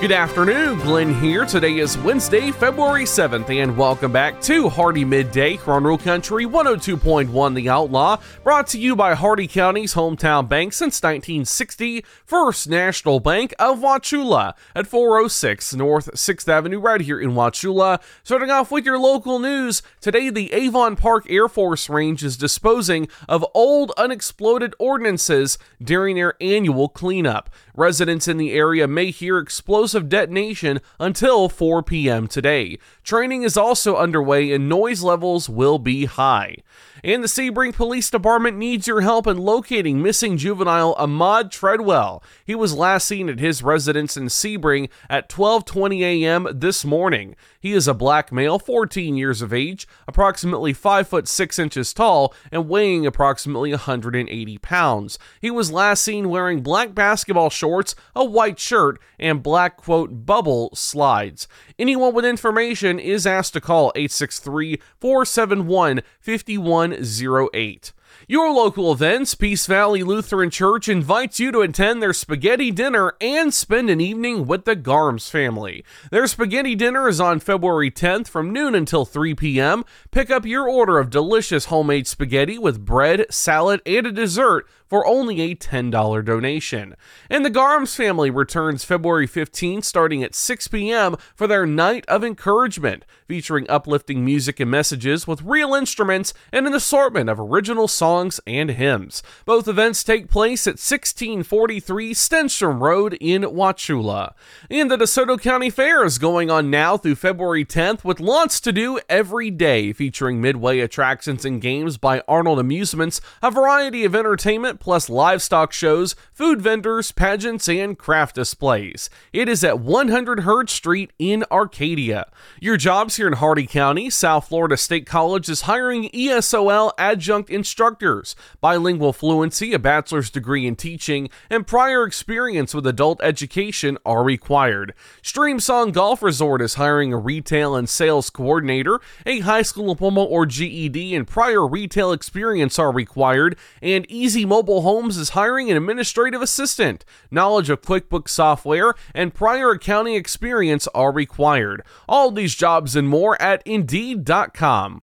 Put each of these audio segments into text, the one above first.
Good afternoon, Glenn here. Today is Wednesday, February 7th, and welcome back to Hardee Midday, Crown Rule Country 102.1 The Outlaw, brought to you by Hardee County's hometown bank since 1960, First National Bank of Wauchula at 406 North 6th Avenue, right here in Wauchula. Starting off with your local news, today the Avon Park Air Force Range is disposing of old unexploded ordnances during their annual cleanup. Residents in the area may hear explosive detonation until 4 p.m. today. Training is also underway and noise levels will be high. And the Sebring Police Department needs your help in locating missing juvenile Ahmad Treadwell. He was last seen at his residence in Sebring at 12:20 a.m. this morning. He is a black male, 14 years of age, approximately 5 foot 6 inches tall, and weighing approximately 180 pounds. He was last seen wearing black basketball shorts, a white shirt, and black quote bubble slides. Anyone with information is asked to call 863 471 5108. Your local events, Peace Valley Lutheran Church invites you to attend their spaghetti dinner and spend an evening with the Garms family. Their spaghetti dinner is on February 10th from noon until 3 p.m. Pick up your order of delicious homemade spaghetti with bread, salad, and a dessert for only a $10 donation. And the Garms family returns February 15th starting at 6 p.m. for their Night of Encouragement, featuring uplifting music and messages with real instruments and an assortment of original songs and hymns. Both events take place at 1643 Stenstrom Road in Wauchula. And the DeSoto County Fair is going on now through February 10th with lots to do every day, featuring midway attractions and games by Arnold Amusements, a variety of entertainment plus livestock shows, food vendors, pageants, and craft displays. It is at 100 Hurd Street in Arcadia. Your jobs here in Hardee County, South Florida State College is hiring ESOL adjunct instructors, bilingual fluency, a bachelor's degree in teaching, and prior experience with adult education are required. Streamsong Golf Resort is hiring a retail and sales coordinator, a high school diploma or GED, and prior retail experience are required, and Easy Mobile Homes is hiring an administrative assistant. Knowledge of QuickBooks software and prior accounting experience are required. All these jobs and more at Indeed.com.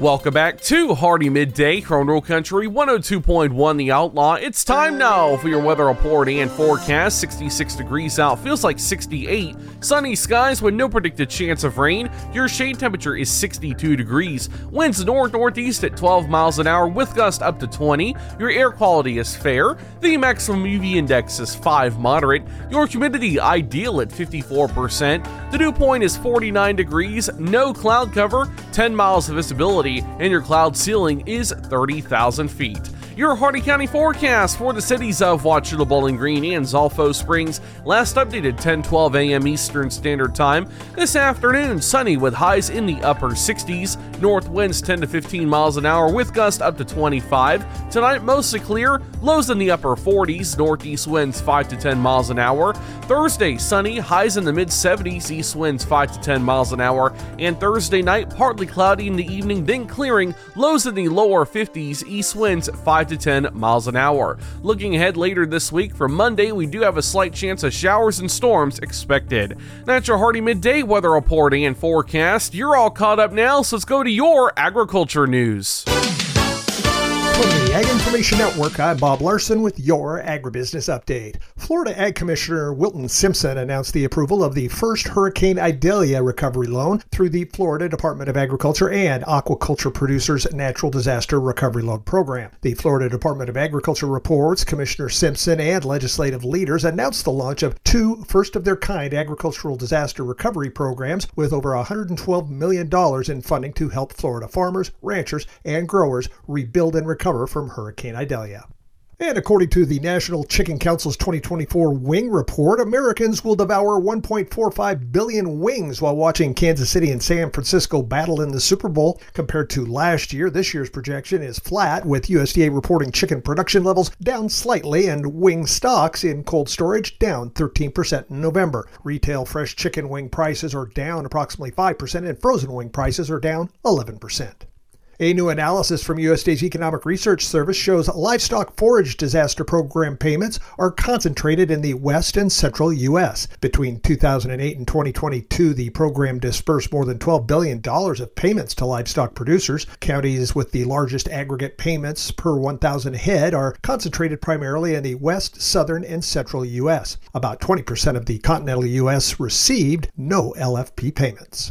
Welcome back to Hardee Midday, Crown Country 102.1 The Outlaw. It's time now for your weather report and forecast. 66 degrees out, feels like 68. Sunny skies with no predicted chance of rain. Your shade temperature is 62 degrees. Winds north northeast at 12 miles an hour with gust up to 20. Your air quality is fair. The maximum UV index is 5 moderate. Your humidity ideal at 54%. The dew point is 49 degrees, no cloud cover, 10 miles of visibility and your cloud ceiling is 30,000 feet. Your Hardee County forecast for the cities of Wauchula, Bowling Green, and Zolfo Springs, last updated 10:12 a.m. Eastern Standard Time. This afternoon, sunny with highs in the upper 60s, north winds 10 to 15 miles an hour with gusts up to 25. Tonight, mostly clear, lows in the upper 40s, northeast winds 5 to 10 miles an hour. Thursday, sunny, highs in the mid 70s, east winds 5 to 10 miles an hour, and Thursday night, partly cloudy in the evening, then clearing, lows in the lower 50s, east winds 5 to 10 miles an hour. Looking ahead later this week, for Monday, we do have a slight chance of showers and storms expected. That's your Hardee midday weather report and forecast. You're all caught up now, so let's go to your agriculture news. Ag Information Network, I'm Bob Larson with your agribusiness update. Florida Ag Commissioner Wilton Simpson announced the approval of the first Hurricane Idalia recovery loan through the Florida Department of Agriculture and Aquaculture Producers Natural Disaster Recovery Loan Program. The Florida Department of Agriculture reports Commissioner Simpson and legislative leaders announced the launch of two first of their kind agricultural disaster recovery programs with over $112 million in funding to help Florida farmers, ranchers, and growers rebuild and recover from Hurricane Idalia. And according to the National Chicken Council's 2024 Wing Report, Americans will devour 1.45 billion wings while watching Kansas City and San Francisco battle in the Super Bowl. Compared to last year, this year's projection is flat, with USDA reporting chicken production levels down slightly and wing stocks in cold storage down 13% in November. Retail fresh chicken wing prices are down approximately 5%, and frozen wing prices are down 11%. A new analysis from USDA's Economic Research Service shows livestock forage disaster program payments are concentrated in the west and central U.S. Between 2008 and 2022, the program dispersed more than $12 billion of payments to livestock producers. Counties with the largest aggregate payments per 1,000 head are concentrated primarily in the west, southern, and central U.S. About 20% of the continental U.S. received no LFP payments.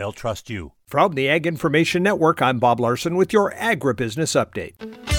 they'll trust you. From the Ag Information Network, I'm Bob Larson with your agribusiness update.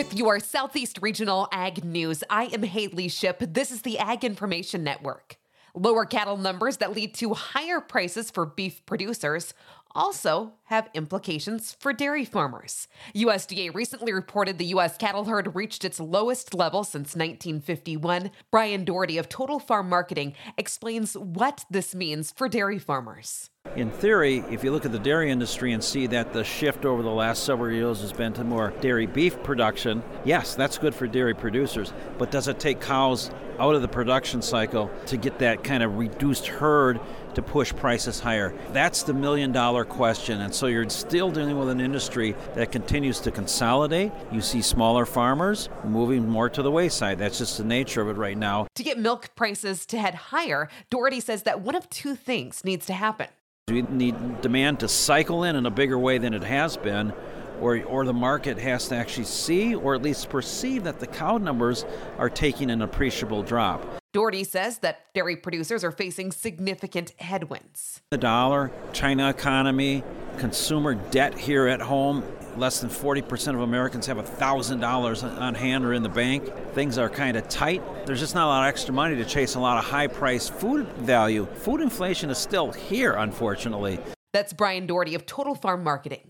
With your Southeast Regional Ag News, I am Haley Ship. This is the Ag Information Network. Lower cattle numbers that lead to higher prices for beef producers. Also have implications for dairy farmers. USDA recently reported the U.S. cattle herd reached its lowest level since 1951. Brian Doherty of Total Farm Marketing explains what this means for dairy farmers. In theory, if you look at the dairy industry and see that the shift over the last several years has been to more dairy beef production, yes, that's good for dairy producers. But does it take cows out of the production cycle to get that kind of reduced herd to push prices higher? That's the million dollar question. And so you're still dealing with an industry that continues to consolidate. You see smaller farmers moving more to the wayside. That's just the nature of it right now. To get milk prices to head higher, Doherty says that one of two things needs to happen. We need demand to cycle in in a bigger way than it has been, or, or the market has to actually see or at least perceive that the cow numbers are taking an appreciable drop. Doherty says that dairy producers are facing significant headwinds. The dollar, China economy, consumer debt here at home. Less than 40% of Americans have $1,000 on hand or in the bank. Things are kind of tight. There's just not a lot of extra money to chase a lot of high priced food value. Food inflation is still here, unfortunately. That's Brian Doherty of Total Farm Marketing.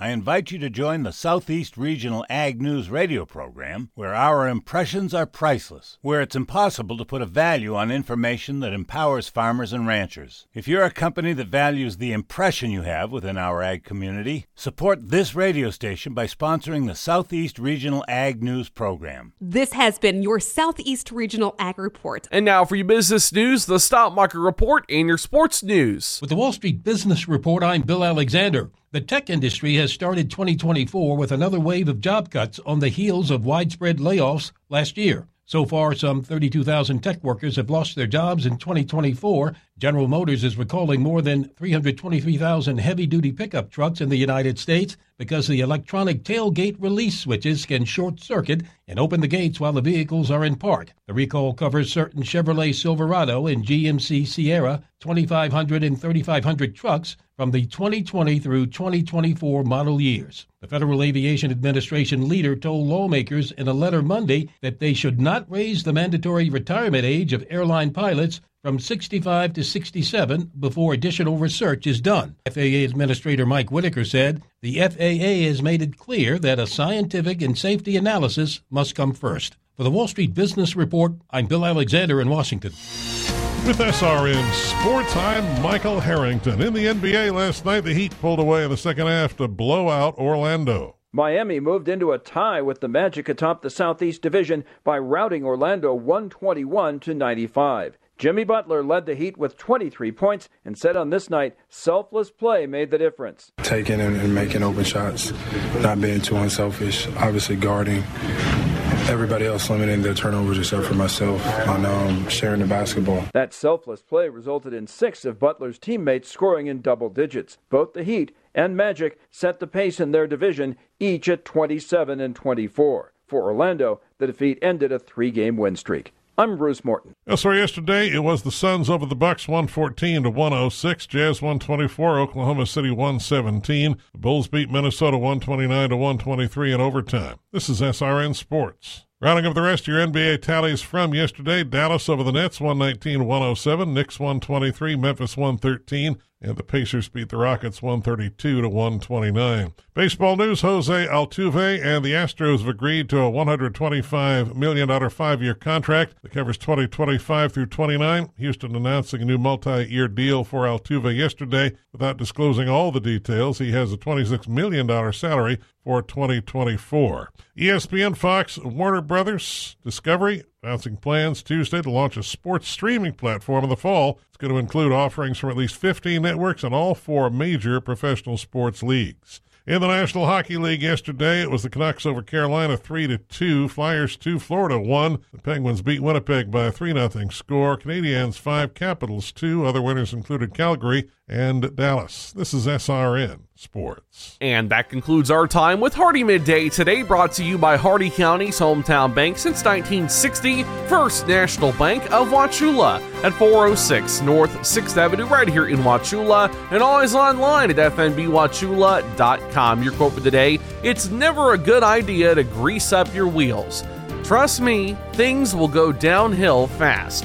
I invite you to join the Southeast Regional Ag News radio program, where our impressions are priceless, where it's impossible to put a value on information that empowers farmers and ranchers. If you're a company that values the impression you have within our ag community, support this radio station by sponsoring the Southeast Regional Ag News program. This has been your Southeast Regional Ag Report. And now for your business news, the stock market report, and your sports news. With the Wall Street Business Report, I'm Bill Alexander. The tech industry has started 2024 with another wave of job cuts on the heels of widespread layoffs last year. So far, some 32,000 tech workers have lost their jobs in 2024. General Motors is recalling more than 323,000 heavy duty pickup trucks in the United States because the electronic tailgate release switches can short circuit and open the gates while the vehicles are in park. The recall covers certain Chevrolet Silverado and GMC Sierra 2500 and 3500 trucks from the 2020 through 2024 model years. The Federal Aviation Administration leader told lawmakers in a letter Monday that they should not raise the mandatory retirement age of airline pilots from 65 to 67 before additional research is done. FAA Administrator Mike Whitaker said the FAA has made it clear that a scientific and safety analysis must come first. For the Wall Street Business Report, I'm Bill Alexander in Washington. With SRN Sports, I'm Michael Harrington. In the NBA last night, the Heat pulled away in the second half to blow out Orlando. Miami moved into a tie with the Magic atop the Southeast Division by routing Orlando 121 to 95. Jimmy Butler led the Heat with 23 points and said on this night, selfless play made the difference. Taking and, and making open shots, not being too unselfish, obviously guarding everybody else limiting their turnovers except for myself on um, sharing the basketball. That selfless play resulted in six of Butler's teammates scoring in double digits. Both the Heat and Magic set the pace in their division, each at 27 and 24. For Orlando, the defeat ended a three game win streak. I'm Bruce Morton. Uh, yes, sir. Yesterday it was the Suns over the Bucks, 114 to 106. Jazz 124, Oklahoma City 117. The Bulls beat Minnesota 129 to 123 in overtime. This is SRN Sports. Rounding up the rest of your NBA tallies from yesterday, Dallas over the Nets 119 107, Knicks 123, Memphis 113, and the Pacers beat the Rockets 132 to 129. Baseball news: Jose Altuve and the Astros have agreed to a 125 million dollar five-year contract that covers 2025 through 29. Houston announcing a new multi-year deal for Altuve yesterday without disclosing all the details. He has a 26 million dollar salary for 2024. ESPN, Fox, Warner Brothers, Discovery announcing plans Tuesday to launch a sports streaming platform in the fall. It's going to include offerings from at least 15 networks and all four major professional sports leagues. In the National Hockey League yesterday, it was the Canucks over Carolina 3 to 2, Flyers 2, Florida 1. The Penguins beat Winnipeg by a 3 0 score. Canadiens 5, Capitals 2. Other winners included Calgary and Dallas. This is SRN Sports. And that concludes our time with Hardee Midday today, brought to you by Hardee County's hometown bank since 1960, First National Bank of Wauchula at 406 North 6th Avenue, right here in Wauchula, and always online at fnbwauchula.com. Your quote for the day It's never a good idea to grease up your wheels. Trust me, things will go downhill fast.